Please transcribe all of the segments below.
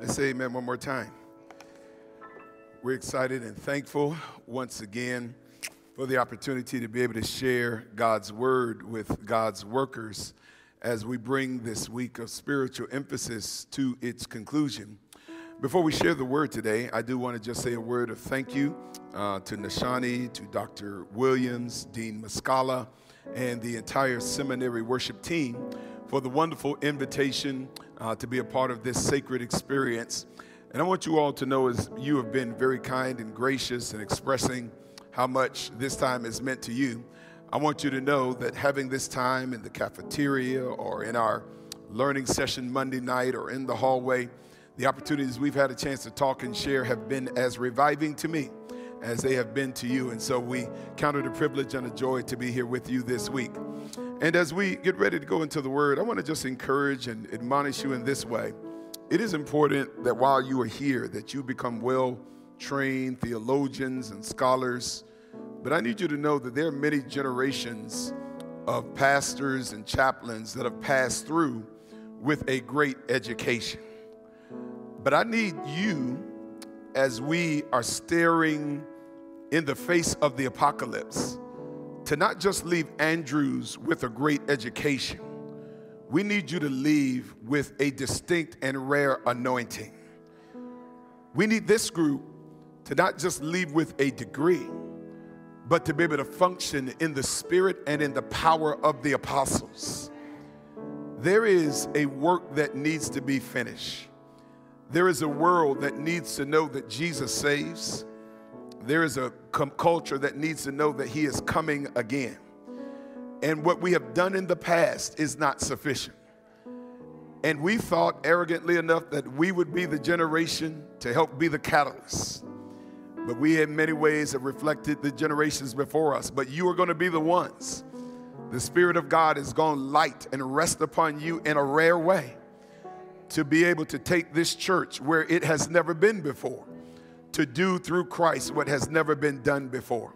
Let's say amen one more time. We're excited and thankful once again for the opportunity to be able to share God's word with God's workers as we bring this week of spiritual emphasis to its conclusion. Before we share the word today, I do want to just say a word of thank you uh, to Nashani, to Dr. Williams, Dean Moskala, and the entire seminary worship team for the wonderful invitation uh, to be a part of this sacred experience. And I want you all to know as you have been very kind and gracious in expressing how much this time has meant to you. I want you to know that having this time in the cafeteria or in our learning session Monday night or in the hallway, the opportunities we've had a chance to talk and share have been as reviving to me as they have been to you. And so we count it a privilege and a joy to be here with you this week. And as we get ready to go into the word, I want to just encourage and admonish you in this way. It is important that while you are here, that you become well trained theologians and scholars. But I need you to know that there are many generations of pastors and chaplains that have passed through with a great education. But I need you, as we are staring in the face of the apocalypse, to not just leave Andrews with a great education, we need you to leave with a distinct and rare anointing. We need this group to not just leave with a degree, but to be able to function in the spirit and in the power of the apostles. There is a work that needs to be finished. There is a world that needs to know that Jesus saves. There is a culture that needs to know that he is coming again. And what we have done in the past is not sufficient. And we thought arrogantly enough that we would be the generation to help be the catalyst. But we, in many ways, have reflected the generations before us. But you are going to be the ones. The Spirit of God is going light and rest upon you in a rare way to be able to take this church where it has never been before to do through Christ what has never been done before.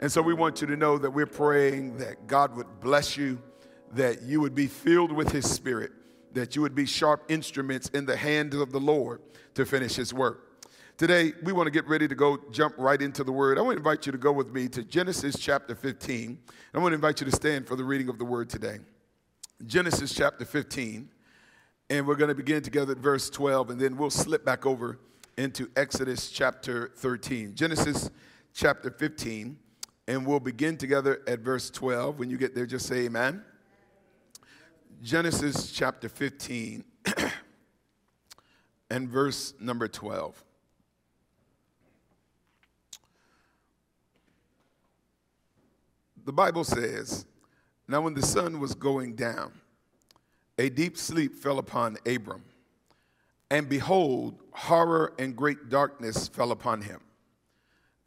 And so we want you to know that we're praying that God would bless you, that you would be filled with His Spirit, that you would be sharp instruments in the hand of the Lord to finish His work. Today, we want to get ready to go jump right into the Word. I want to invite you to go with me to Genesis chapter 15. I want to invite you to stand for the reading of the Word today. Genesis chapter 15. And we're going to begin together at verse 12, and then we'll slip back over into Exodus chapter 13. Genesis chapter 15, and we'll begin together at verse 12. When you get there, just say amen. Genesis chapter 15 and verse number 12. The Bible says, Now when the sun was going down, a deep sleep fell upon Abram and behold, horror and great darkness fell upon him.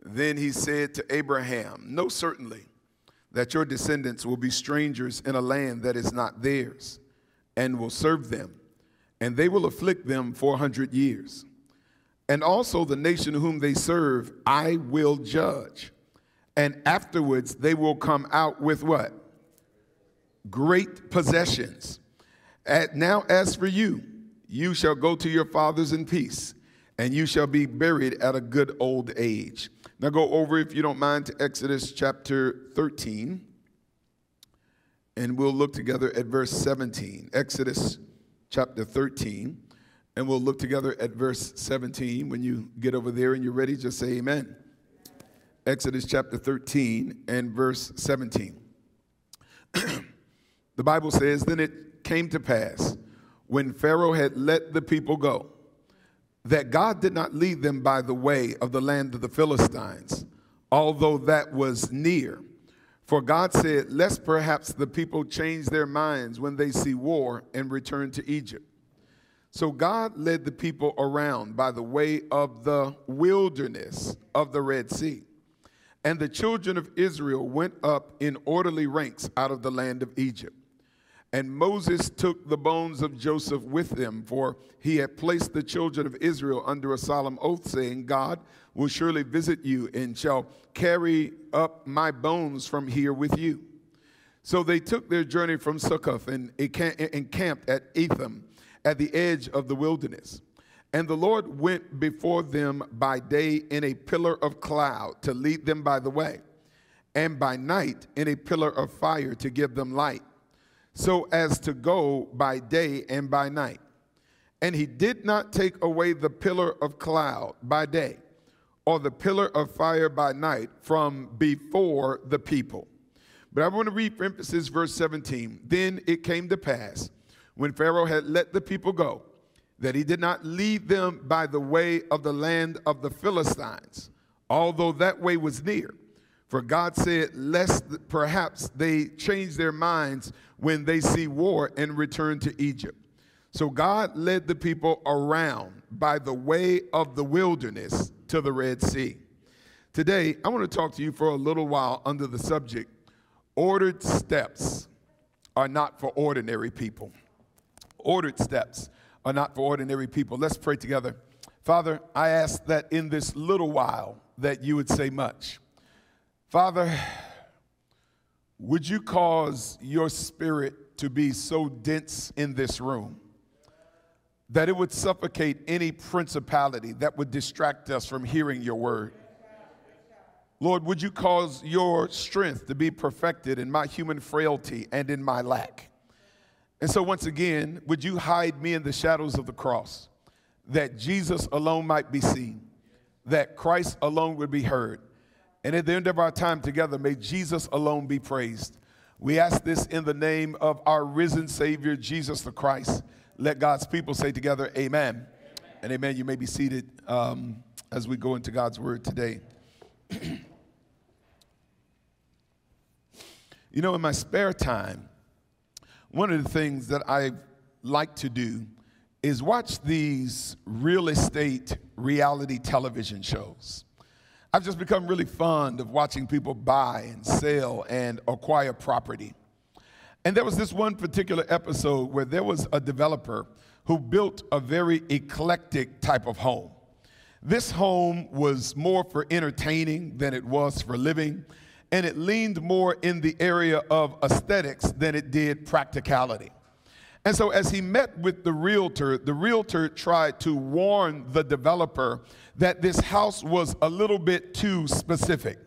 Then he said to Abraham, Know certainly that your descendants will be strangers in a land that is not theirs, and will serve them, and they will afflict them for a hundred years. And also the nation whom they serve, I will judge. And afterwards they will come out with what? Great possessions. now, as for you, you shall go to your fathers in peace, and you shall be buried at a good old age. Now go over, if you don't mind, to Exodus chapter 13, and we'll look together at verse 17. Exodus chapter 13, and we'll look together at verse 17. When you get over there and you're ready, just say amen. Exodus chapter 13 and verse 17. the Bible says, Then it came to pass when Pharaoh had let the people go, that God did not lead them by the way of the land of the Philistines, although that was near. For God said, Lest perhaps the people change their minds when they see war and return to Egypt. So God led the people around by the way of the wilderness of the Red Sea. And the children of Israel went up in orderly ranks out of the land of Egypt. And Moses took the bones of Joseph with them, for he had placed the children of Israel under a solemn oath, saying, God will surely visit you and shall carry up my bones from here with you. So they took their journey from Succoth and encamped at Etham at the edge of the wilderness. And the Lord went before them by day in a pillar of cloud to lead them by the way, and by night in a pillar of fire to give them light, so as to go by day and by night. And he did not take away the pillar of cloud by day, or the pillar of fire by night from before the people. But I want to read for emphasis verse 17. Then it came to pass, when Pharaoh had let the people go, that he did not lead them by the way of the land of the Philistines, although that way was near. For God said, lest perhaps they change their minds when they see war and return to Egypt. So God led the people around by the way of the wilderness to the Red Sea. Today, I want to talk to you for a little while under the subject ordered steps are not for ordinary people. Ordered steps are not for ordinary people. Let's pray together. Father, I ask that in this little while that you would say much. Father, would you cause your spirit to be so dense in this room that it would suffocate any principality that would distract us from hearing your word? Lord, would you cause your strength to be perfected in my human frailty and in my lack? And so, once again, would you hide me in the shadows of the cross that Jesus alone might be seen, that Christ alone would be heard? And at the end of our time together, may Jesus alone be praised. We ask this in the name of our risen Savior, Jesus the Christ. Let God's people say together, Amen. amen. And amen. You may be seated um, as we go into God's word today. you know, in my spare time, one of the things that I like to do is watch these real estate reality television shows. I've just become really fond of watching people buy and sell and acquire property. And there was this one particular episode where there was a developer who built a very eclectic type of home. This home was more for entertaining than it was for living and it leaned more in the area of aesthetics than it did practicality. And so, as he met with the realtor, the realtor tried to warn the developer that this house was a little bit too specific.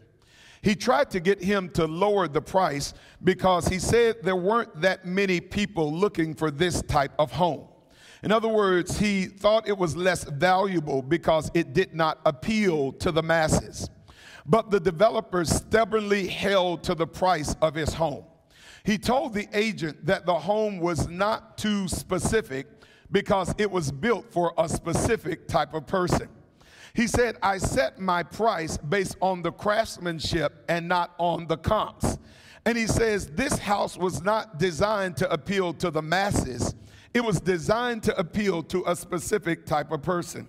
He tried to get him to lower the price because he said there weren't that many people looking for this type of home. In other words, he thought it was less valuable because it did not appeal to the masses. But the developer stubbornly held to the price of his home. He told the agent that the home was not too specific because it was built for a specific type of person. He said, I set my price based on the craftsmanship and not on the comps. And he says, This house was not designed to appeal to the masses, it was designed to appeal to a specific type of person.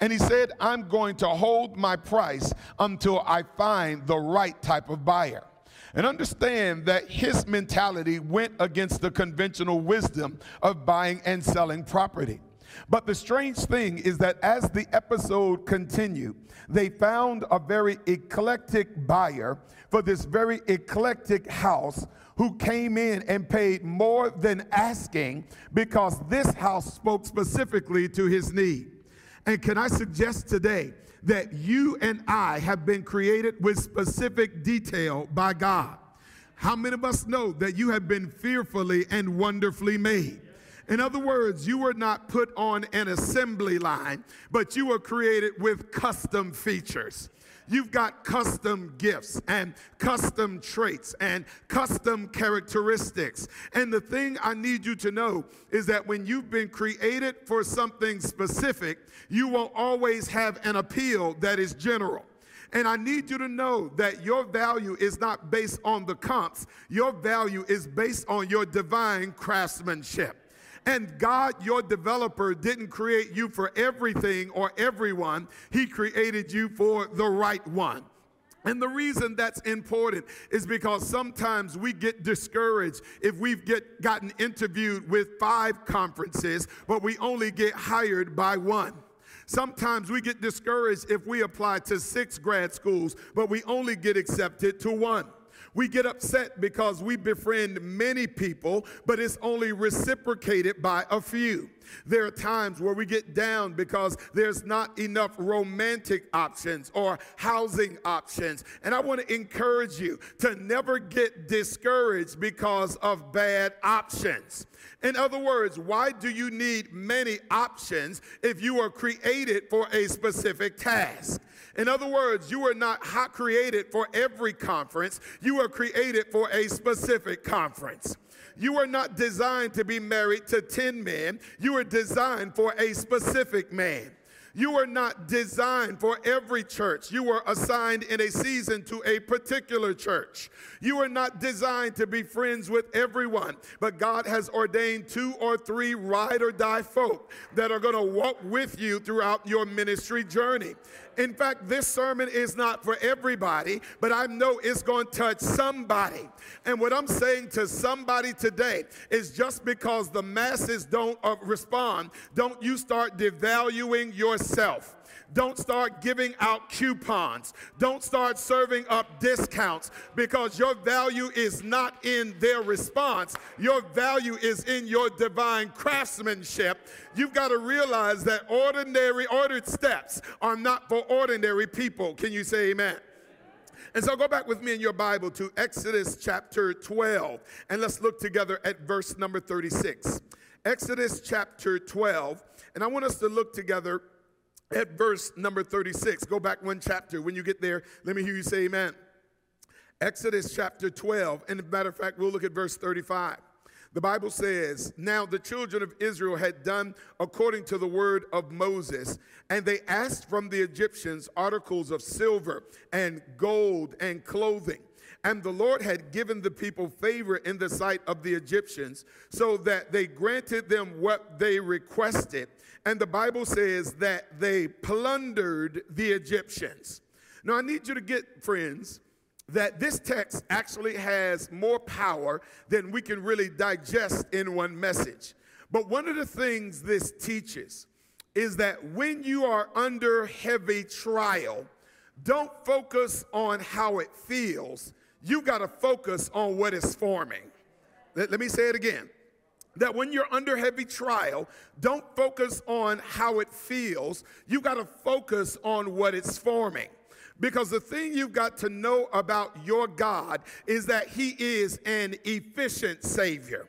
And he said, I'm going to hold my price until I find the right type of buyer. And understand that his mentality went against the conventional wisdom of buying and selling property. But the strange thing is that as the episode continued, they found a very eclectic buyer for this very eclectic house who came in and paid more than asking because this house spoke specifically to his need. And can I suggest today that you and I have been created with specific detail by God? How many of us know that you have been fearfully and wonderfully made? In other words, you were not put on an assembly line, but you were created with custom features. You've got custom gifts and custom traits and custom characteristics. And the thing I need you to know is that when you've been created for something specific, you won't always have an appeal that is general. And I need you to know that your value is not based on the comps, your value is based on your divine craftsmanship. And God, your developer, didn't create you for everything or everyone, He created you for the right one. And the reason that's important is because sometimes we get discouraged if we've get, gotten interviewed with five conferences, but we only get hired by one. Sometimes we get discouraged if we apply to six grad schools, but we only get accepted to one. We get upset because we befriend many people, but it's only reciprocated by a few. There are times where we get down because there's not enough romantic options or housing options. And I want to encourage you to never get discouraged because of bad options. In other words, why do you need many options if you are created for a specific task? In other words, you are not created for every conference, you are created for a specific conference. You are not designed to be married to 10 men. You are designed for a specific man. You are not designed for every church. You were assigned in a season to a particular church. You are not designed to be friends with everyone, but God has ordained two or three ride or die folk that are going to walk with you throughout your ministry journey. In fact, this sermon is not for everybody, but I know it's going to touch somebody. And what I'm saying to somebody today is just because the masses don't uh, respond, don't you start devaluing yourself. Don't start giving out coupons. Don't start serving up discounts because your value is not in their response. Your value is in your divine craftsmanship. You've got to realize that ordinary, ordered steps are not for ordinary people. Can you say amen? And so go back with me in your Bible to Exodus chapter 12, and let's look together at verse number 36. Exodus chapter 12, and I want us to look together at verse number 36. Go back one chapter. When you get there, let me hear you say amen. Exodus chapter 12, and as a matter of fact, we'll look at verse 35. The Bible says, Now the children of Israel had done according to the word of Moses, and they asked from the Egyptians articles of silver and gold and clothing. And the Lord had given the people favor in the sight of the Egyptians, so that they granted them what they requested. And the Bible says that they plundered the Egyptians. Now, I need you to get, friends, that this text actually has more power than we can really digest in one message. But one of the things this teaches is that when you are under heavy trial, don't focus on how it feels. You got to focus on what is forming. Let, let me say it again that when you're under heavy trial, don't focus on how it feels. You got to focus on what it's forming. Because the thing you've got to know about your God is that He is an efficient Savior.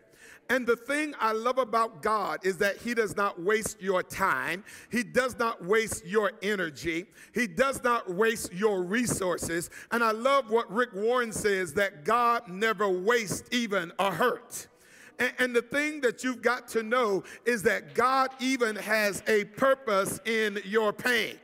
And the thing I love about God is that He does not waste your time. He does not waste your energy. He does not waste your resources. And I love what Rick Warren says that God never wastes even a hurt. And, the thing that you've got to know is that God even has a purpose in your pain.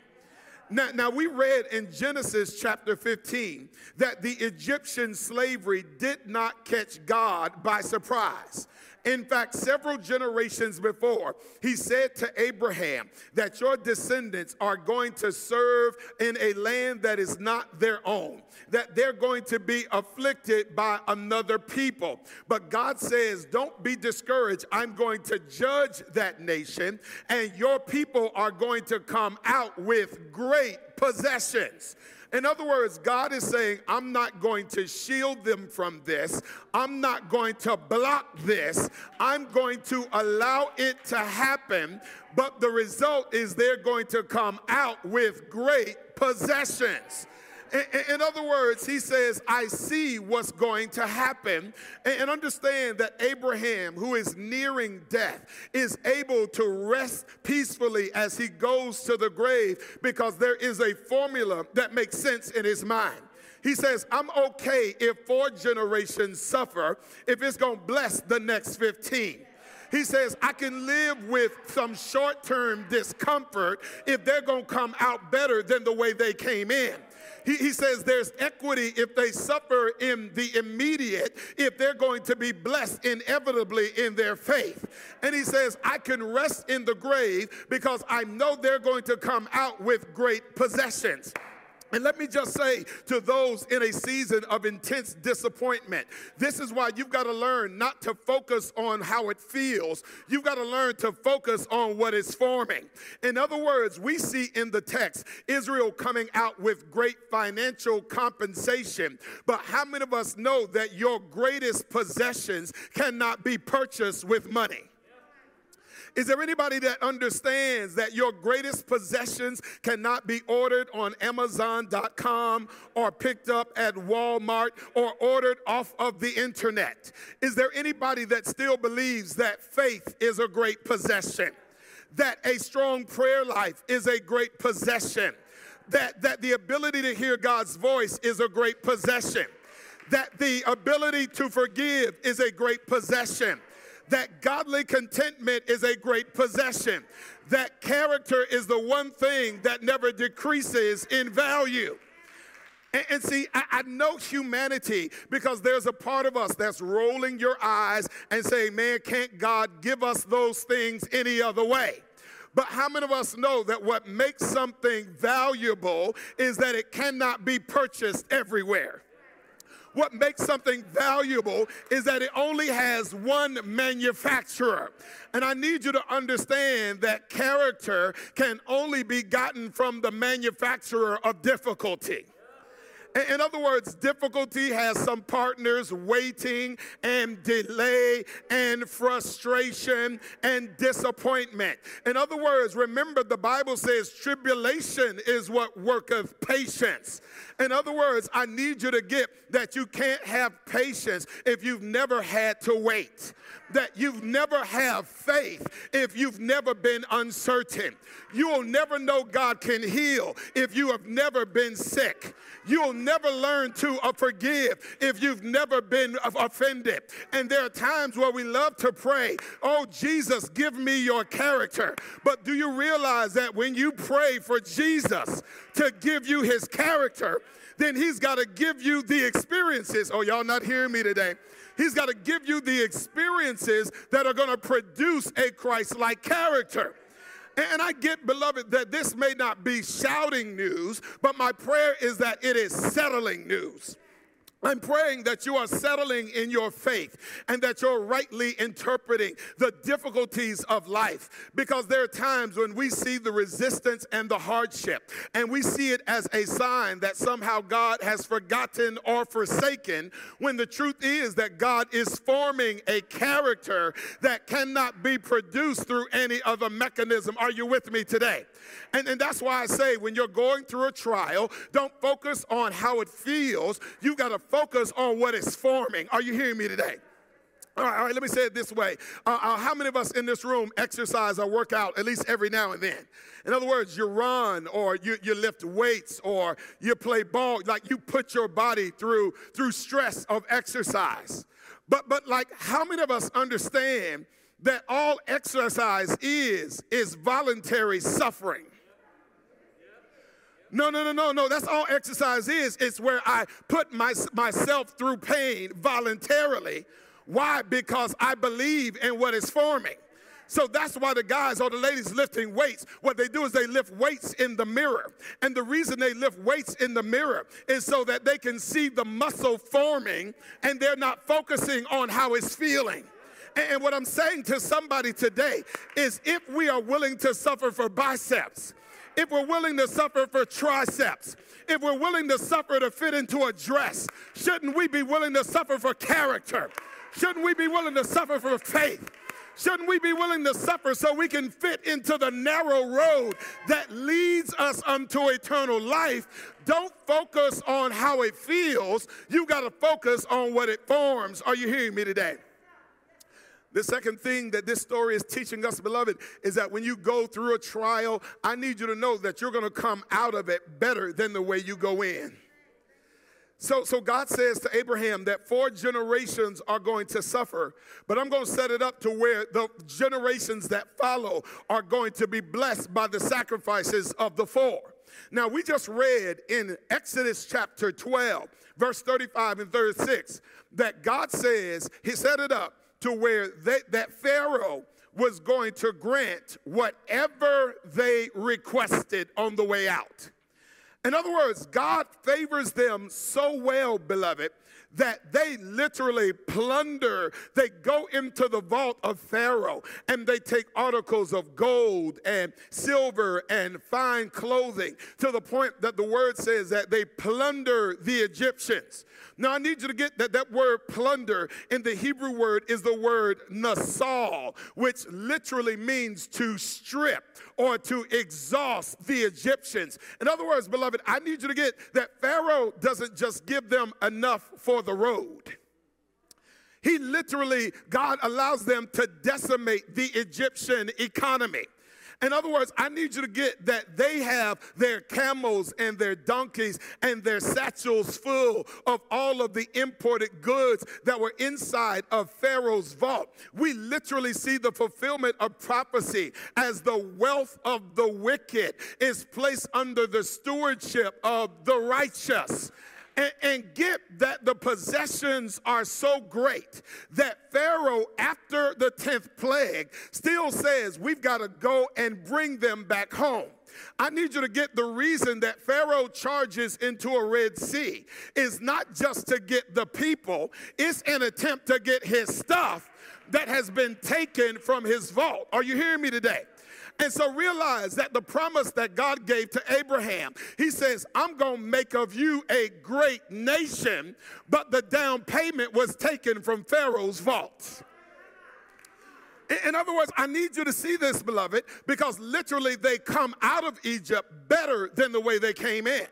Now, now, we read in Genesis chapter 15 that the Egyptian slavery did not catch God by surprise. In fact, several generations before, he said to Abraham that your descendants are going to serve in a land that is not their own, that they're going to be afflicted by another people. But God says, Don't be discouraged. I'm going to judge that nation, and your people are going to come out with great possessions. In other words, God is saying, I'm not going to shield them from this. I'm not going to block this. I'm going to allow it to happen. But the result is they're going to come out with great possessions. In other words, he says, I see what's going to happen. And understand that Abraham, who is nearing death, is able to rest peacefully as he goes to the grave because there is a formula that makes sense in his mind. He says, I'm okay if four generations suffer if it's going to bless the next 15. He says, I can live with some short term discomfort if they're going to come out better than the way they came in. He, he says there's equity if they suffer in the immediate, if they're going to be blessed inevitably in their faith. And he says, I can rest in the grave because I know they're going to come out with great possessions. And let me just say to those in a season of intense disappointment, this is why you've got to learn not to focus on how it feels. You've got to learn to focus on what is forming. In other words, we see in the text Israel coming out with great financial compensation. But how many of us know that your greatest possessions cannot be purchased with money? Is there anybody that understands that your greatest possessions cannot be ordered on Amazon.com or picked up at Walmart or ordered off of the internet? Is there anybody that still believes that faith is a great possession? That a strong prayer life is a great possession? That, that the ability to hear God's voice is a great possession? That the ability to forgive is a great possession? That godly contentment is a great possession, that character is the one thing that never decreases in value. And, see, I, know humanity because there's a part of us that's rolling your eyes and saying, man, can't God give us those things any other way? But how many of us know that what makes something valuable is that it cannot be purchased everywhere? What makes something valuable is that it only has one manufacturer. And I need you to understand that character can only be gotten from the manufacturer of difficulty. In other words, difficulty has some partners waiting and delay and frustration and disappointment. In other words, remember the Bible says tribulation is what worketh patience. In other words, I need you to get that you can't have patience if you've never had to wait that you've never have faith if you've never been uncertain. You will never know God can heal if you have never been sick. You'll never learn to uh, forgive if you've never been offended. And there are times where we love to pray, Oh, Jesus, give me your character. But do you realize that when you pray for Jesus to give you his character, then he's got to give you the experiences. Oh, y'all not hearing me today. He's got to give you the experiences that are going to produce a Christ like character. And I get, beloved, that this may not be shouting news, but my prayer is that it is settling news. I'm praying that you are settling in your faith and that you're rightly interpreting the difficulties of life because there are times when we see the resistance and the hardship and we see it as a sign that somehow God has forgotten or forsaken when the truth is that God is forming a character that cannot be produced through any other mechanism. Are you with me today? And, and that's why I say when you're going through a trial, don't focus on how it feels. You got to focus on what is forming. Are you hearing me today? All right, all right, let me say it this way. Uh, uh, how many of us in this room exercise or work out at least every now and then? In other words, you run or you, you lift weights or you play ball, like you put your body through, through stress of exercise. But, but like, how many of us understand that all exercise is, is voluntary suffering? No, no, no, no, no. That's all exercise is. It's where I put my, myself through pain voluntarily. Why? Because I believe in what is forming. So that's why the guys or the ladies lifting weights, what they do is they lift weights in the mirror. And the reason they lift weights in the mirror is so that they can see the muscle forming and they're not focusing on how it's feeling. And what I'm saying to somebody today is if we are willing to suffer for biceps, if we're willing to suffer for triceps, if we're willing to suffer to fit into a dress, shouldn't we be willing to suffer for character? Shouldn't we be willing to suffer for faith? Shouldn't we be willing to suffer so we can fit into the narrow road that leads us unto eternal life? Don't focus on how it feels. You got to focus on what it forms. Are you hearing me today? The second thing that this story is teaching us, beloved, is that when you go through a trial, I need you to know that you're going to come out of it better than the way you go in. So, so God says to Abraham that four generations are going to suffer, but I'm going to set it up to where the generations that follow are going to be blessed by the sacrifices of the four. Now, we just read in Exodus chapter 12, verse 35 and 36, that God says, He set it up to where they, that Pharaoh was going to grant whatever they requested on the way out. In other words, God favors them so well, beloved, that they literally plunder. They go into the vault of Pharaoh and they take articles of gold and silver and fine clothing to the point that the word says that they plunder the Egyptians. Now, I need you to get that that word plunder in the Hebrew word is the word natsal, which literally means to strip or to exhaust the Egyptians. In other words, beloved, I need you to get that Pharaoh doesn't just give them enough for the road. He literally, God allows them to decimate the Egyptian economy. In other words, I need you to get that they have their camels and their donkeys and their satchels full of all of the imported goods that were inside of Pharaoh's vault. We literally see the fulfillment of prophecy as the wealth of the wicked is placed under the stewardship of the righteous and, and, get that the possessions are so great that Pharaoh, after the 10th plague, still says, We've got to go and bring them back home. I need you to get the reason that Pharaoh charges into a Red Sea is not just to get the people, it's an attempt to get his stuff that has been taken from his vault. Are you hearing me today? And so realize that the promise that God gave to Abraham, he says, I'm going to make of you a great nation, but the down payment was taken from Pharaoh's vault. In other words, I need you to see this, beloved, because literally they come out of Egypt better than the way they came in.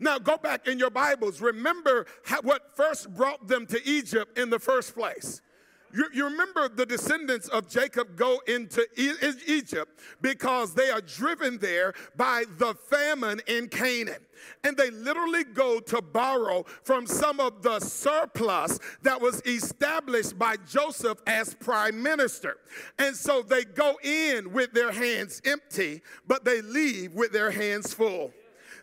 Now, go back in your Bibles. Remember what first brought them to Egypt in the first place. You, you, remember the descendants of Jacob go into e- Egypt because they are driven there by the famine in Canaan. And they literally go to borrow from some of the surplus that was established by Joseph as prime minister. And so they go in with their hands empty, but they leave with their hands full.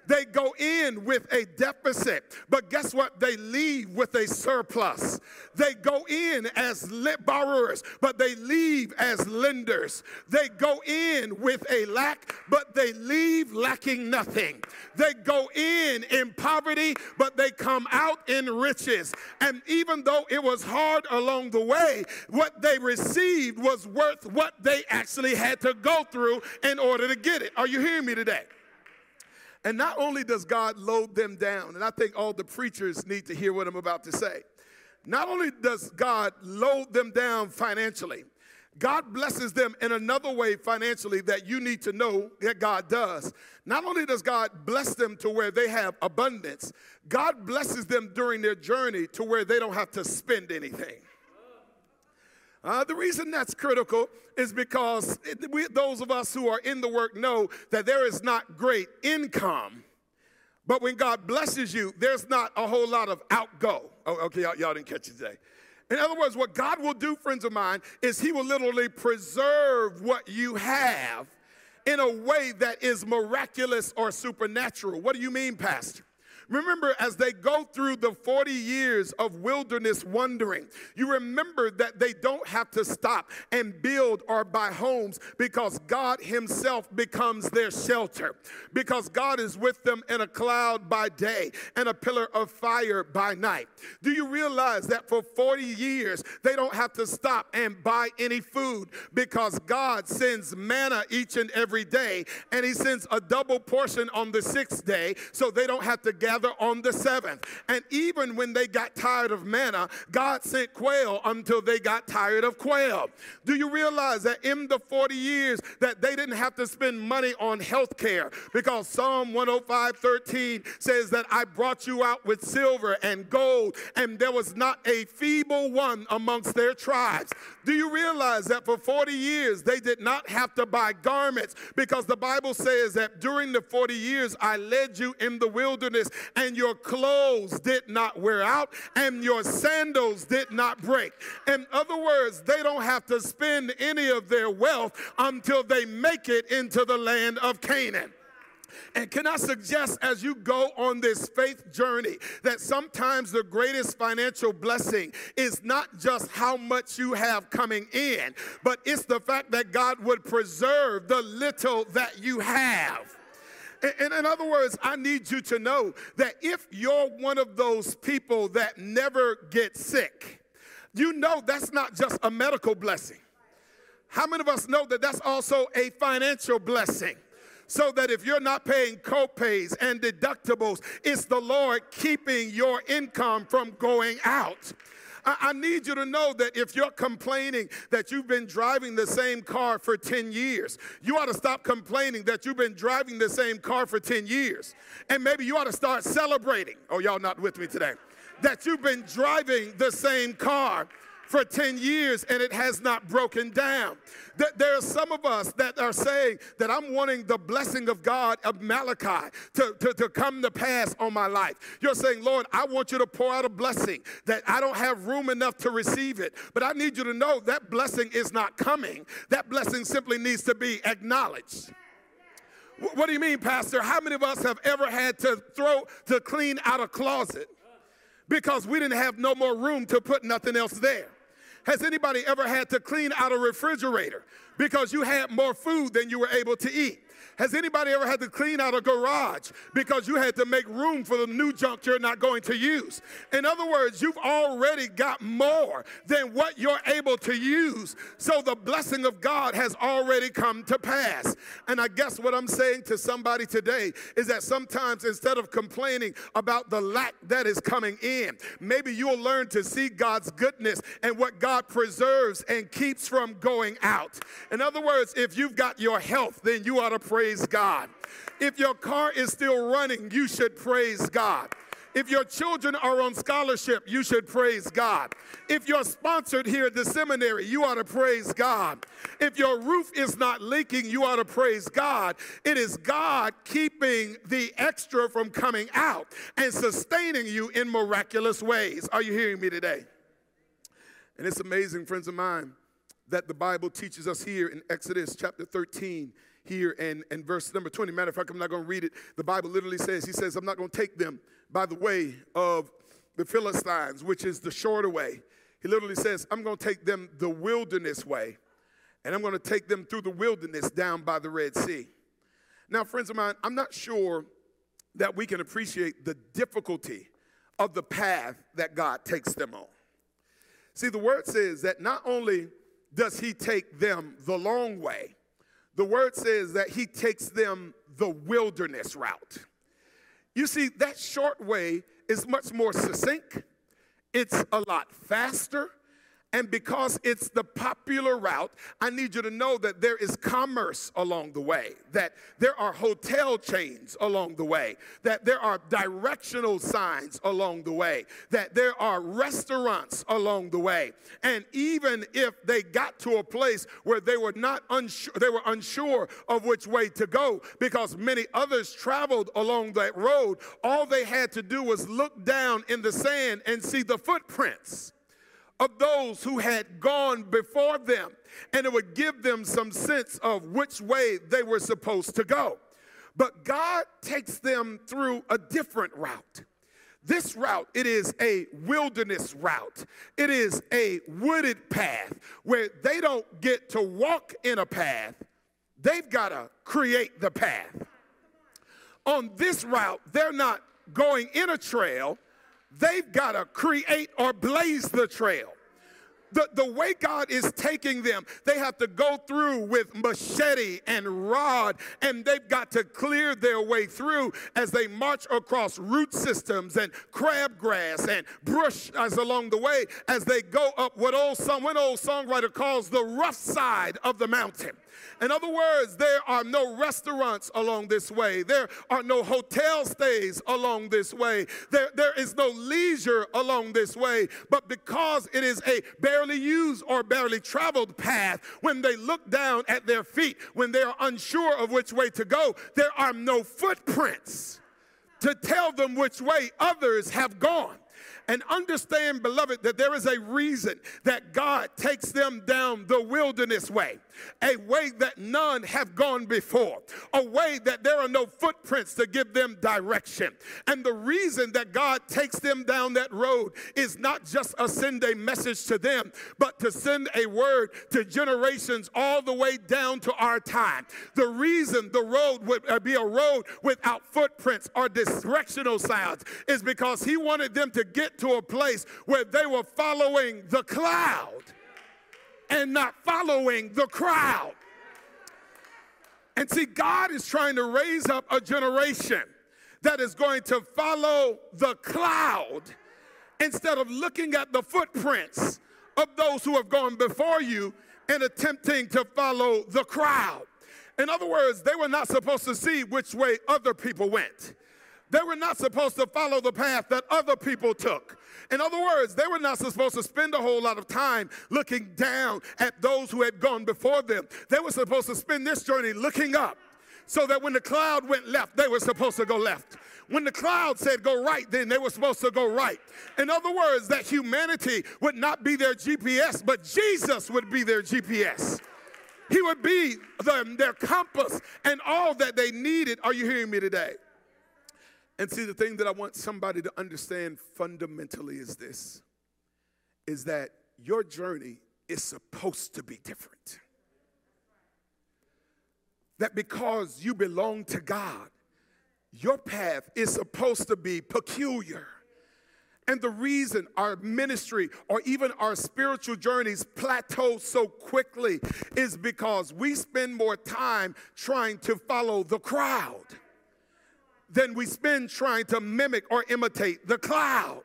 They go in with a deficit, but guess what? They leave with a surplus. They go in as borrowers, but they leave as lenders. They go in with a lack, but they leave lacking nothing. They go in in poverty, but they come out in riches. And even though it was hard along the way, what they received was worth what they actually had to go through in order to get it. Are you hearing me today? And not only does God load them down, and I think all the preachers need to hear what I'm about to say. Not only does God load them down financially, God blesses them in another way financially that you need to know that God does. Not only does God bless them to where they have abundance, God blesses them during their journey to where they don't have to spend anything. Uh, the reason that's critical is because it, we, those of us who are in the work know that there is not great income, but when God blesses you, there's not a whole lot of outgo. Oh, okay, y'all, y'all didn't catch it today. In other words, what God will do, friends of mine, is He will literally preserve what you have in a way that is miraculous or supernatural. What do you mean, Pastor? Remember, as they go through the 40 years of wilderness wandering, you remember that they don't have to stop and build or buy homes because God Himself becomes their shelter. Because God is with them in a cloud by day and a pillar of fire by night. Do you realize that for 40 years they don't have to stop and buy any food because God sends manna each and every day and He sends a double portion on the sixth day so they don't have to gather on the seventh. And even when they got tired of manna, God sent quail until they got tired of quail. Do you realize that in the 40 years that they didn't have to spend money on health care because Psalm 105 13 says that I brought you out with silver and gold, and there was not a feeble one amongst their tribes. Do you realize that for 40 years they did not have to buy garments because the Bible says that during the 40 years I led you in the wilderness and your clothes did not wear out, and your sandals did not break. In other words, they don't have to spend any of their wealth until they make it into the land of Canaan. And can I suggest as you go on this faith journey that sometimes the greatest financial blessing is not just how much you have coming in, but it's the fact that God would preserve the little that you have. And in other words, I need you to know that if you're one of those people that never get sick, you know that's not just a medical blessing. How many of us know that that's also a financial blessing? so that if you're not paying co-pays and deductibles, it's the Lord keeping your income from going out. I, need you to know that if you're complaining that you've been driving the same car for 10 years, you ought to stop complaining that you've been driving the same car for 10 years. And maybe you ought to start celebrating. Oh, y'all not with me today. That you've been driving the same car for 10 years and it has not broken down. There are some of us that are saying that I'm wanting the blessing of God of Malachi to, to, to come to pass on my life. You're saying, Lord, I want you to pour out a blessing that I don't have room enough to receive it. But I need you to know that blessing is not coming. That blessing simply needs to be acknowledged. What do you mean, Pastor? How many of us have ever had to throw, to clean out a closet because we didn't have no more room to put nothing else there? Has anybody ever had to clean out a refrigerator because you had more food than you were able to eat? Has anybody ever had to clean out a garage because you had to make room for the new junk you're not going to use? In other words, you've already got more than what you're able to use. So the blessing of God has already come to pass. And I guess what I'm saying to somebody today is that sometimes instead of complaining about the lack that is coming in, maybe you'll learn to see God's goodness and what God preserves and keeps from going out. In other words, if you've got your health, then you ought to praise God. If your car is still running, you should praise God. If your children are on scholarship, you should praise God. If you're sponsored here at the seminary, you ought to praise God. If your roof is not leaking, you ought to praise God. It is God keeping the extra from coming out and sustaining you in miraculous ways. Are you hearing me today? And it's amazing, friends of mine, that the Bible teaches us here in Exodus chapter 13 here and, and verse number 20. Matter of fact, I'm not going to read it. The Bible literally says, He says, I'm not going to take them by the way of the Philistines, which is the shorter way. He literally says, I'm going to take them the wilderness way, and I'm going to take them through the wilderness down by the Red Sea. Now, friends of mine, I'm not sure that we can appreciate the difficulty of the path that God takes them on. See, the word says that not only does He take them the long way, the word says that he takes them the wilderness route. You see, that short way is much more succinct, it's a lot faster, and because it's the popular route, I need you to know that there is commerce along the way, that there are hotel chains along the way, that there are directional signs along the way, that there are restaurants along the way. And even if they got to a place where they were not unsure, they were unsure of which way to go because many others traveled along that road, all they had to do was look down in the sand and see the footprints of those who had gone before them, and it would give them some sense of which way they were supposed to go. But God takes them through a different route. This route, it is a wilderness route. It is a wooded path where they don't get to walk in a path, they've got to create the path. On this route, they're not going in a trail, they've got to create or blaze the trail. The, the way God is taking them, they have to go through with machete and rod, and they've got to clear their way through as they march across root systems and crabgrass and brush as along the way as they go up what old song, one old songwriter calls the rough side of the mountain. In other words, there are no restaurants along this way. There are no hotel stays along this way. There, there is no leisure along this way. But because it is a barely used or barely traveled path, when they look down at their feet, when they are unsure of which way to go, there are no footprints to tell them which way others have gone. And understand, beloved, that there is a reason that God takes them down the wilderness way, a way that none have gone before, a way that there are no footprints to give them direction. And the reason that God takes them down that road is not just to send a message to them, but to send a word to generations all the way down to our time. The reason the road would uh, be a road without footprints or directional signs is because He wanted them to get to a place where they were following the cloud and not following the crowd. And see, God is trying to raise up a generation that is going to follow the cloud instead of looking at the footprints of those who have gone before you and attempting to follow the crowd. In other words, they were not supposed to see which way other people went. They were not supposed to follow the path that other people took. In other words, they were not supposed to spend a whole lot of time looking down at those who had gone before them. They were supposed to spend this journey looking up so that when the cloud went left, they were supposed to go left. When the cloud said go right, then they were supposed to go right. In other words, that humanity would not be their GPS, but Jesus would be their GPS. He would be the, their compass and all that they needed. Are you hearing me today? And see, the thing that I want somebody to understand fundamentally is this is that your journey is supposed to be different. That because you belong to God, your path is supposed to be peculiar. And the reason our ministry or even our spiritual journeys plateau so quickly is because we spend more time trying to follow the crowd than we spend trying to mimic or imitate the cloud.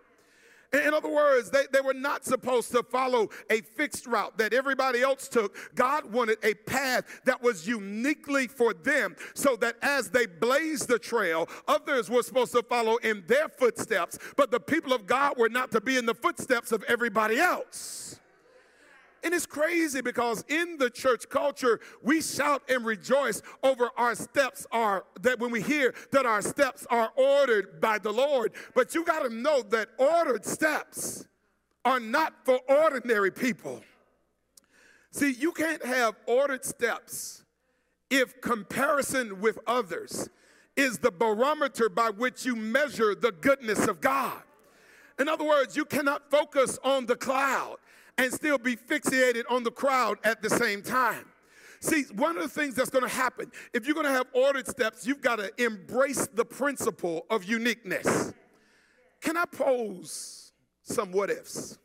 In other words, they, they were not supposed to follow a fixed route that everybody else took. God wanted a path that was uniquely for them so that as they blazed the trail, others were supposed to follow in their footsteps. But the people of God were not to be in the footsteps of everybody else. And it's crazy because in the church culture, we shout and rejoice over our steps are that when we hear that our steps are ordered by the Lord. But you got to know that ordered steps are not for ordinary people. See, you can't have ordered steps if comparison with others is the barometer by which you measure the goodness of God. In other words, you cannot focus on the cloud and still be fixated on the crowd at the same time. See, one of the things that's going to happen, if you're going to have ordered steps, you've got to embrace the principle of uniqueness. Can I pose some what ifs?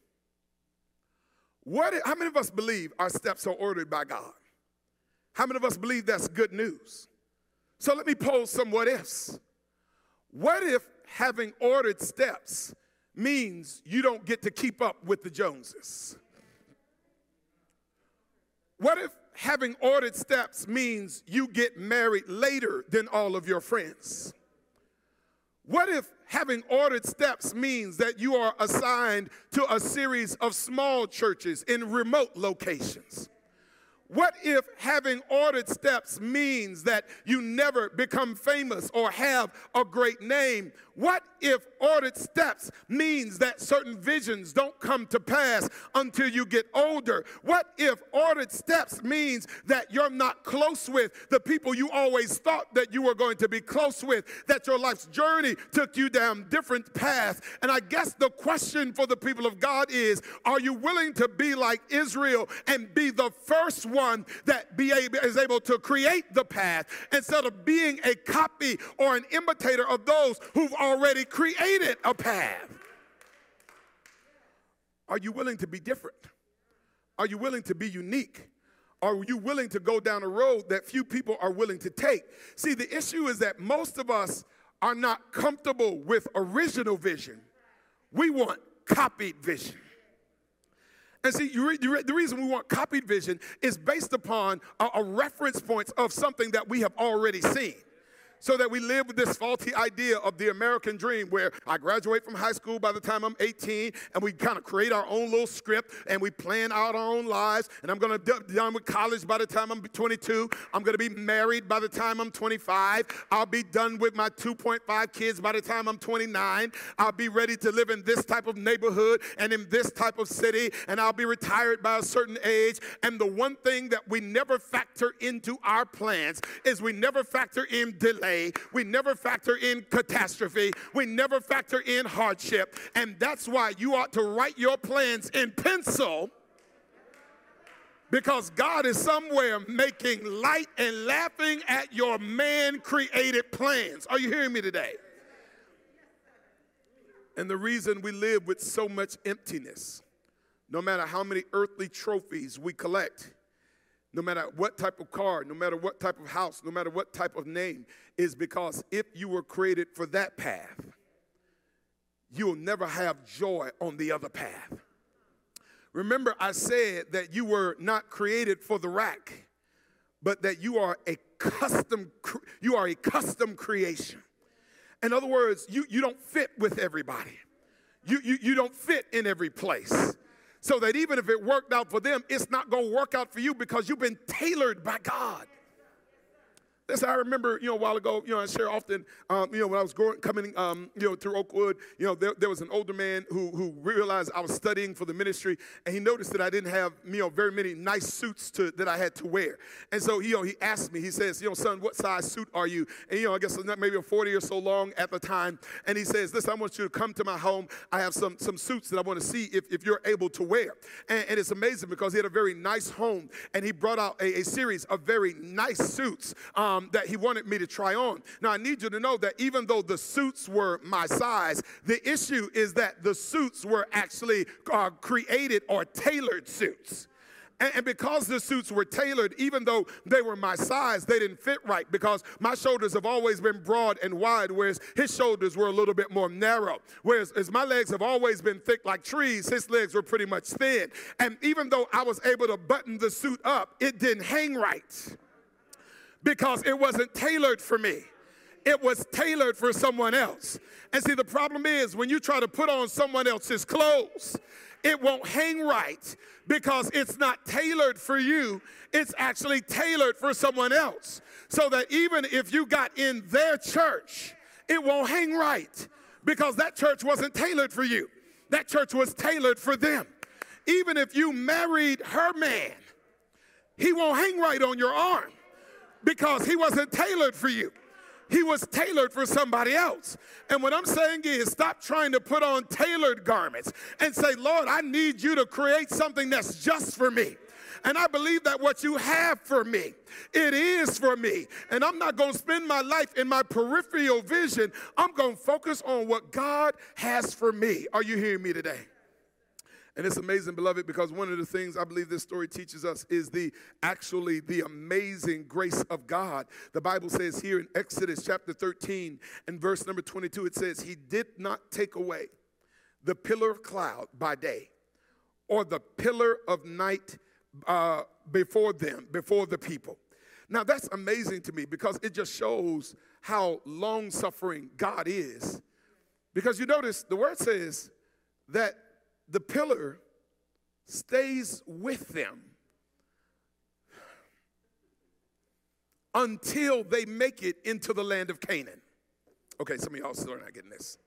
What if, how many of us believe our steps are ordered by God? How many of us believe that's good news? So let me pose some what ifs. What if having ordered steps means you don't get to keep up with the Joneses? What if having ordered steps means you get married later than all of your friends? What if having ordered steps means that you are assigned to a series of small churches in remote locations? What if having ordered steps means that you never become famous or have a great name? What if ordered steps means that certain visions don't come to pass until you get older? What if ordered steps means that you're not close with the people you always thought that you were going to be close with, that your life's journey took you down different paths? And I guess the question for the people of God is are you willing to be like Israel and be the first one that be able, is able to create the path instead of being a copy or an imitator of those who've already created a path. Are you willing to be different? Are you willing to be unique? Are you willing to go down a road that few people are willing to take? See, the issue is that most of us are not comfortable with original vision. We want copied vision. And see, re- the reason we want copied vision is based upon a, a reference points of something that we have already seen. So that we live with this faulty idea of the American dream where I graduate from high school by the time I'm 18 and we kind of create our own little script and we plan out our own lives. And I'm going to be done with college by the time I'm 22. I'm going to be married by the time I'm 25. I'll be done with my 2.5 kids by the time I'm 29. I'll be ready to live in this type of neighborhood and in this type of city and I'll be retired by a certain age. And the one thing that we never factor into our plans is we never factor in delay we never factor in catastrophe. We never factor in hardship. And that's why you ought to write your plans in pencil because God is somewhere making light and laughing at your man created plans. Are you hearing me today? And the reason we live with so much emptiness, no matter how many earthly trophies we collect, no matter what type of car, no matter what type of house, no matter what type of name, is because if you were created for that path, you'll never have joy on the other path. Remember, I said that you were not created for the rack, but that you are a custom, you are a custom creation. In other words, you, you don't fit with everybody. You, you, you don't fit in every place so that even if it worked out for them, it's not going to work out for you because you've been tailored by God. This I remember, you know, a while ago, you know, I share often, um, you know, when I was going, coming, um, you know, through Oakwood, you know, there, there, was an older man who, who realized I was studying for the ministry, and he noticed that I didn't have, you know, very many nice suits to, that I had to wear. And so, you know, he asked me, he says, you know, son, what size suit are you? And, you know, I guess maybe a 40 or so long at the time. And he says, listen, I want you to come to my home. I have some, some suits that I want to see if, if you're able to wear. And, and it's amazing because he had a very nice home, and he brought out a, a series of very nice suits. Um, um, that he wanted me to try on. Now, I need you to know that even though the suits were my size, the issue is that the suits were actually uh, created or tailored suits. And, because the suits were tailored, even though they were my size, they didn't fit right because my shoulders have always been broad and wide, whereas his shoulders were a little bit more narrow. Whereas as my legs have always been thick like trees, his legs were pretty much thin. And even though I was able to button the suit up, it didn't hang right because it wasn't tailored for me. It was tailored for someone else. And see, the problem is when you try to put on someone else's clothes, it won't hang right because it's not tailored for you. It's actually tailored for someone else. So that even if you got in their church, it won't hang right because that church wasn't tailored for you. That church was tailored for them. Even if you married her man, he won't hang right on your arm because he wasn't tailored for you. He was tailored for somebody else. And what I'm saying is stop trying to put on tailored garments and say, Lord, I need you to create something that's just for me. And I believe that what you have for me, it is for me. And I'm not going to spend my life in my peripheral vision. I'm going to focus on what God has for me. Are you hearing me today? And it's amazing, beloved, because one of the things I believe this story teaches us is the actually the amazing grace of God. The Bible says here in Exodus chapter 13 and verse number 22, it says, He did not take away the pillar of cloud by day or the pillar of night uh, before them, before the people. Now that's amazing to me because it just shows how long suffering God is. Because you notice the word says that the pillar stays with them until they make it into the land of Canaan. Okay, some of y'all still are not getting this.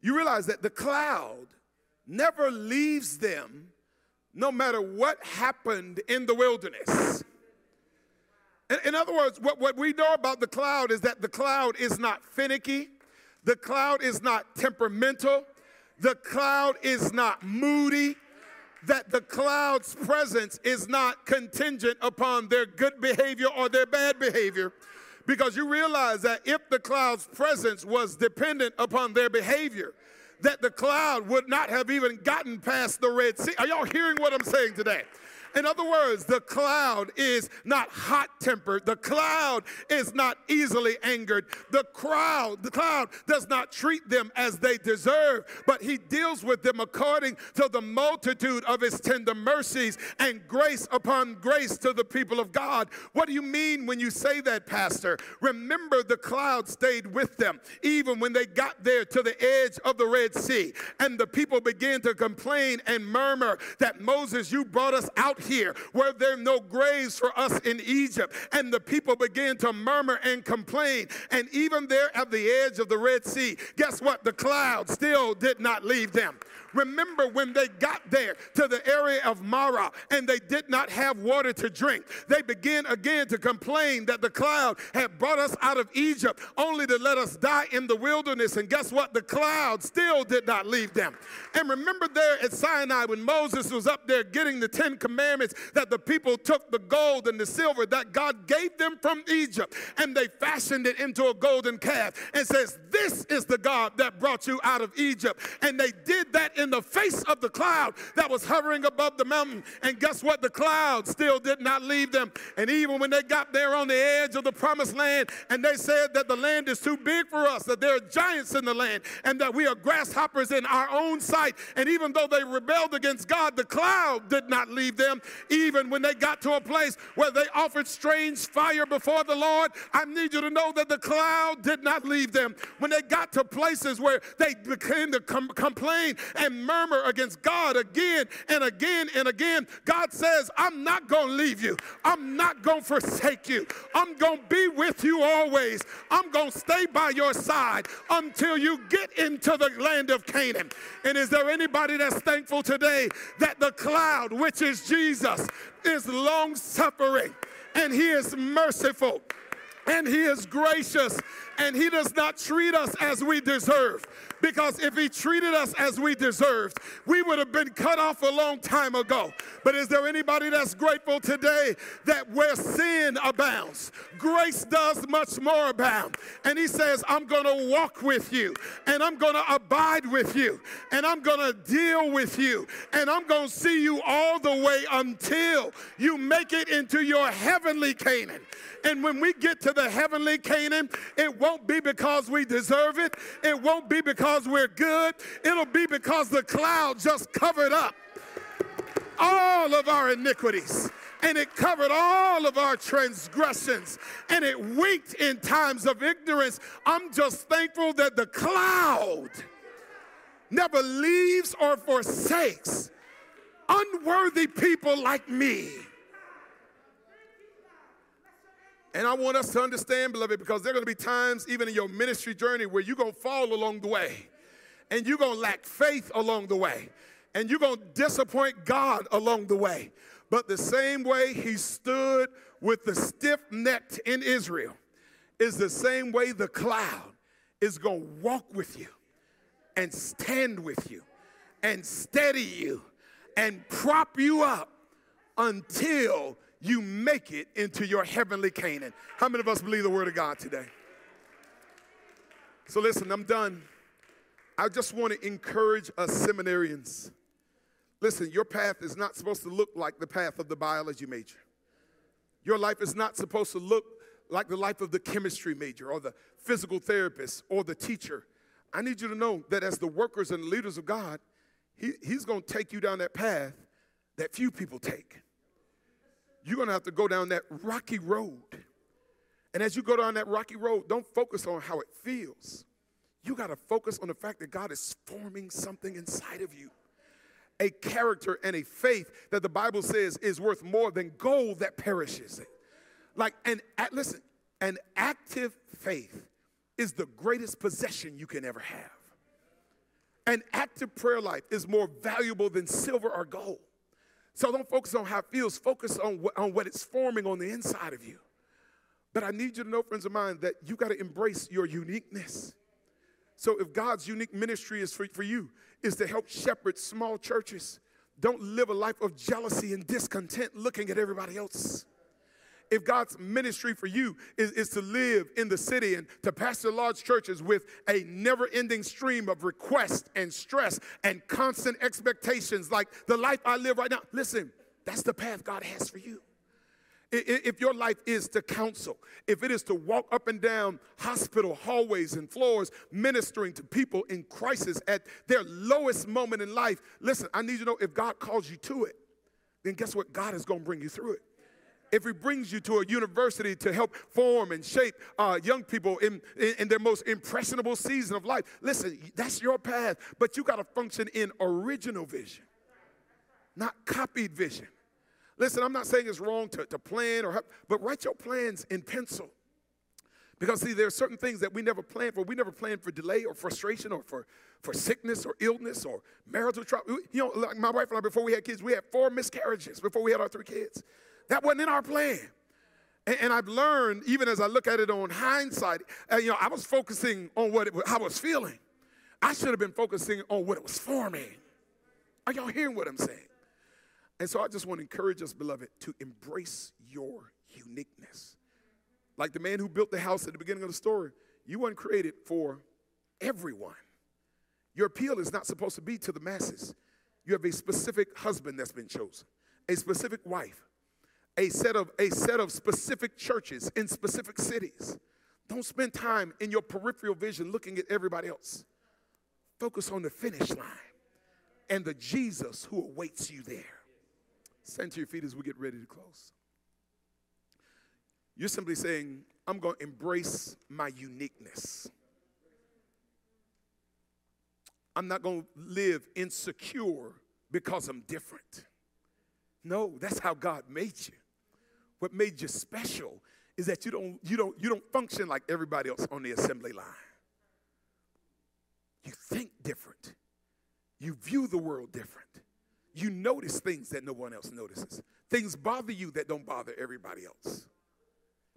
You realize that the cloud never leaves them no matter what happened in the wilderness. In, other words, what, what we know about the cloud is that the cloud is not finicky, the cloud is not temperamental, the cloud is not moody, that the cloud's presence is not contingent upon their good behavior or their bad behavior. Because you realize that if the cloud's presence was dependent upon their behavior, that the cloud would not have even gotten past the Red Sea. Are y'all hearing what I'm saying today? In other words, the cloud is not hot tempered. The cloud is not easily angered. The crowd, the cloud does not treat them as they deserve, but he deals with them according to the multitude of his tender mercies and grace upon grace to the people of God. What do you mean when you say that, Pastor? Remember, the cloud stayed with them even when they got there to the edge of the Red Sea, and the people began to complain and murmur that Moses, you brought us out here. Were there no graves for us in Egypt? And the people began to murmur and complain. And even there at the edge of the Red Sea, guess what? The cloud still did not leave them. Remember when they got there to the area of Marah and they did not have water to drink, they began again to complain that the cloud had brought us out of Egypt only to let us die in the wilderness. And guess what? The cloud still did not leave them. And remember there at Sinai when Moses was up there getting the Ten Commandments that the people took the gold and the silver that God gave them from Egypt and they fashioned it into a golden calf and says, This is the God that brought you out of Egypt. And they did that in the face of the cloud that was hovering above the mountain. And guess what? The cloud still did not leave them. And even when they got there on the edge of the promised land and they said that the land is too big for us, that there are giants in the land, and that we are grasshoppers in our own sight. And even though they rebelled against God, the cloud did not leave them. Even when they got to a place where they offered strange fire before the Lord, I need you to know that the cloud did not leave them. When they got to places where they began to com- complain and murmur against God again and again and again, God says, I'm not going to leave you. I'm not going to forsake you. I'm going to be with you always. I'm going to stay by your side until you get into the land of Canaan. And is there anybody that's thankful today that the cloud, which is Jesus, is long suffering and he is merciful? and he is gracious and he does not treat us as we deserve. Because if he treated us as we deserved, we would have been cut off a long time ago. But is there anybody that's grateful today that where sin abounds, grace does much more abound? And he says, I'm going to walk with you, and I'm going to abide with you, and I'm going to deal with you, and I'm going to see you all the way until you make it into your heavenly Canaan. And when we get to the heavenly Canaan, it won't be because we deserve it. It won't be because we're good. It'll be because the cloud just covered up all of our iniquities and it covered all of our transgressions and it winked in times of ignorance. I'm just thankful that the cloud never leaves or forsakes unworthy people like me. And I want us to understand, beloved, because there are going to be times, even in your ministry journey, where you're going to fall along the way. And you're going to lack faith along the way. And you're going to disappoint God along the way. But the same way he stood with the stiff necked in Israel is the same way the cloud is going to walk with you and stand with you and steady you and prop you up until you make it into your heavenly Canaan. How many of us believe the word of God today? So, listen, I'm done. I just want to encourage us seminarians. Listen, your path is not supposed to look like the path of the biology major. Your life is not supposed to look like the life of the chemistry major or the physical therapist or the teacher. I need you to know that as the workers and leaders of God, he, He's going to take you down that path that few people take you're going to have to go down that rocky road. And as you go down that rocky road, don't focus on how it feels. You got to focus on the fact that God is forming something inside of you a character and a faith that the Bible says is worth more than gold that perishes. Like, and listen, an active faith is the greatest possession you can ever have. An active prayer life is more valuable than silver or gold. So don't focus on how it feels, focus on what, on what it's forming on the inside of you. But I need you to know, friends of mine, that you got to embrace your uniqueness. So if God's unique ministry is for, for you, is to help shepherd small churches, don't live a life of jealousy and discontent looking at everybody else if God's ministry for you is, is to live in the city and to pastor large churches with a never ending stream of requests and stress and constant expectations like the life I live right now, listen, That's the path God has for you. If your life is to counsel, if it is to walk up and down hospital hallways and floors, ministering to people in crisis at their lowest moment in life, listen, I need you to know if God calls you to it, then guess what? God is going to bring you through it if he brings you to a university to help form and shape uh, young people in, in, in, their most impressionable season of life, listen, that's your path, but you got to function in original vision, not copied vision. Listen, I'm not saying it's wrong to, to plan or help, but write your plans in pencil. Because see, there are certain things that we never plan for. We never plan for delay or frustration or for, for sickness or illness or marital trouble. You know, like my wife and I, before we had kids, we had four miscarriages before we had our three kids. That wasn't in our plan. And, and I've learned, even as I look at it on hindsight, uh, you know, I was focusing on what it, I was feeling. I should have been focusing on what it was for me. Are y'all hearing what I'm saying? And so I just want to encourage us, beloved, to embrace your uniqueness. Like the man who built the house at the beginning of the story, you weren't created for everyone. Your appeal is not supposed to be to the masses. You have a specific husband that's been chosen, a specific wife, a set of a set of specific churches in specific cities. Don't spend time in your peripheral vision looking at everybody else. Focus on the finish line and the Jesus who awaits you there. Stand to your feet as we get ready to close. You're simply saying, I'm going to embrace my uniqueness. I'm not going to live insecure because I'm different. No, that's how God made you. What made you special is that you don't, you don't, you don't function like everybody else on the assembly line. You think different. You view the world different. You notice things that no one else notices. Things bother you that don't bother everybody else.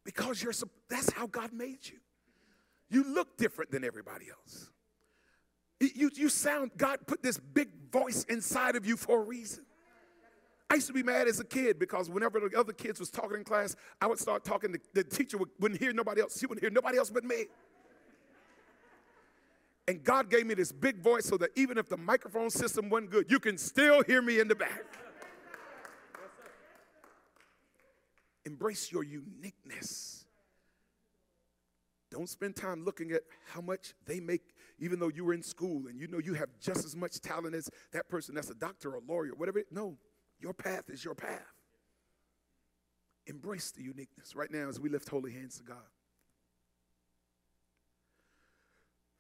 Because you're that's how God made you. You look different than everybody else. You, you sound, God put this big voice inside of you for a reason. I used to be mad as a kid because whenever the other kids was talking in class, I would start talking. The, the teacher would, wouldn't hear nobody else. She wouldn't hear nobody else but me. And God gave me this big voice so that even if the microphone system wasn't good, you can still hear me in the back. Embrace your uniqueness. Don't spend time looking at how much they make, even though you were in school and you know you have just as much talent as that person that's a doctor or a lawyer, whatever. No, your path is your path. Embrace the uniqueness right now as we lift holy hands to God.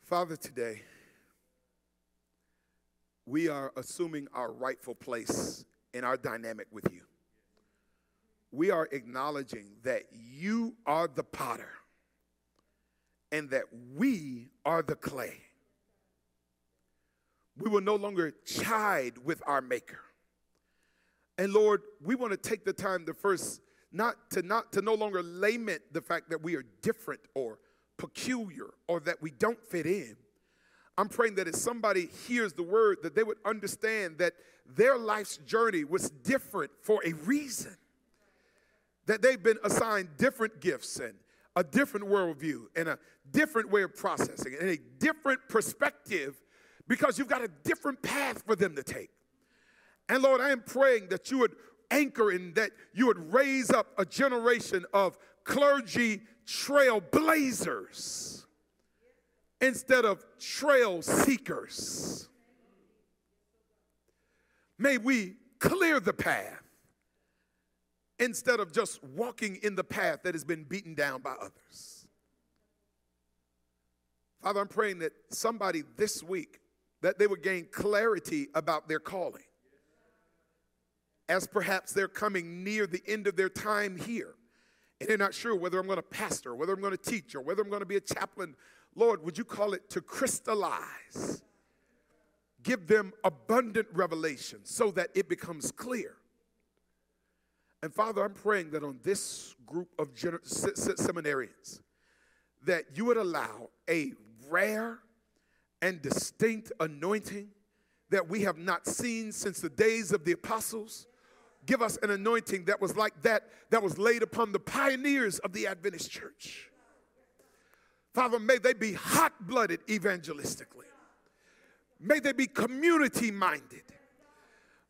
Father, today, we are assuming our rightful place in our dynamic with you. We are acknowledging that you are the potter and that we are the clay. We will no longer chide with our maker. And Lord, we want to take the time to first not to not to no longer lament the fact that we are different or peculiar or that we don't fit in. I'm praying that if somebody hears the word, that they would understand that their life's journey was different for a reason. That they've been assigned different gifts and a different worldview and a different way of processing and a different perspective because you've got a different path for them to take. And Lord, I am praying that you would anchor in that you would raise up a generation of clergy trailblazers instead of trail seekers. May we clear the path instead of just walking in the path that has been beaten down by others. Father, I'm praying that somebody this week that they would gain clarity about their calling as perhaps they're coming near the end of their time here and they're not sure whether I'm going to pastor, whether I'm going to teach, or whether I'm going to be a chaplain. Lord, would you call it to crystallize? Give them abundant revelation so that it becomes clear. And Father, I'm praying that on this group of gener- seminarians, that you would allow a rare and distinct anointing that we have not seen since the days of the apostles give us an anointing that was like that that was laid upon the pioneers of the Adventist church. Father, may they be hot blooded evangelistically. May they be community minded.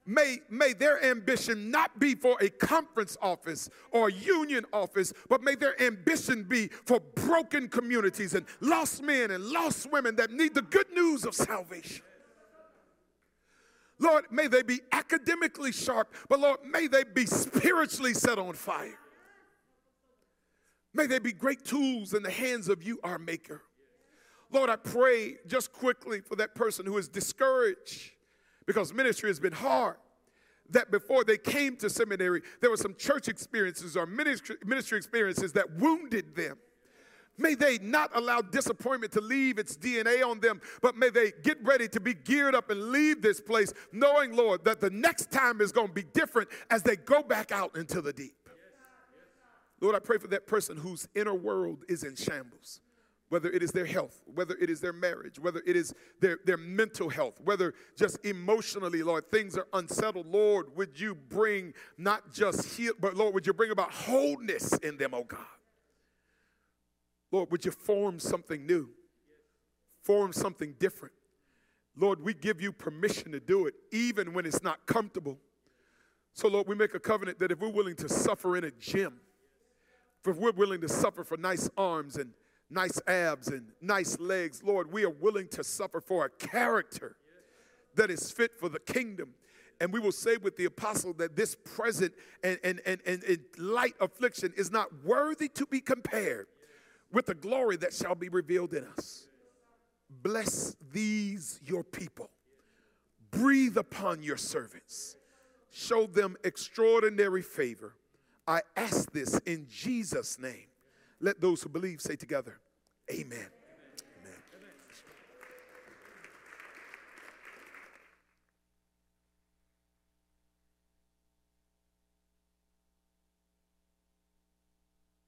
may, may their ambition not be for a conference office or union office, but may their ambition be for broken communities and lost men and lost women that need the good news of salvation. Lord, may they be academically sharp, but Lord, may they be spiritually set on fire. May they be great tools in the hands of you, our Maker. Lord, I pray just quickly for that person who is discouraged because ministry has been hard. That before they came to seminary, there were some church experiences or ministry, ministry experiences that wounded them. May they not allow disappointment to leave its DNA on them, but may they get ready to be geared up and leave this place, knowing, Lord, that the next time is going to be different as they go back out into the deep. Lord, I pray for that person whose inner world is in shambles whether it is their health, whether it is their marriage, whether it is their, their mental health, whether just emotionally, Lord, things are unsettled. Lord, would you bring not just heal, but Lord, would you bring about wholeness in them, oh God? Lord, would you form something new, form something different? Lord, we give you permission to do it, even when it's not comfortable. So, Lord, we make a covenant that if we're willing to suffer in a gym, if we're willing to suffer for nice arms and nice abs and nice legs. Lord, we are willing to suffer for a character that is fit for the kingdom. And we will say with the apostle that this present and, and, and, and, and light affliction is not worthy to be compared with the glory that shall be revealed in us. Bless these your people. Breathe upon your servants. Show them extraordinary favor. I ask this in Jesus' name. Let those who believe say together, Amen.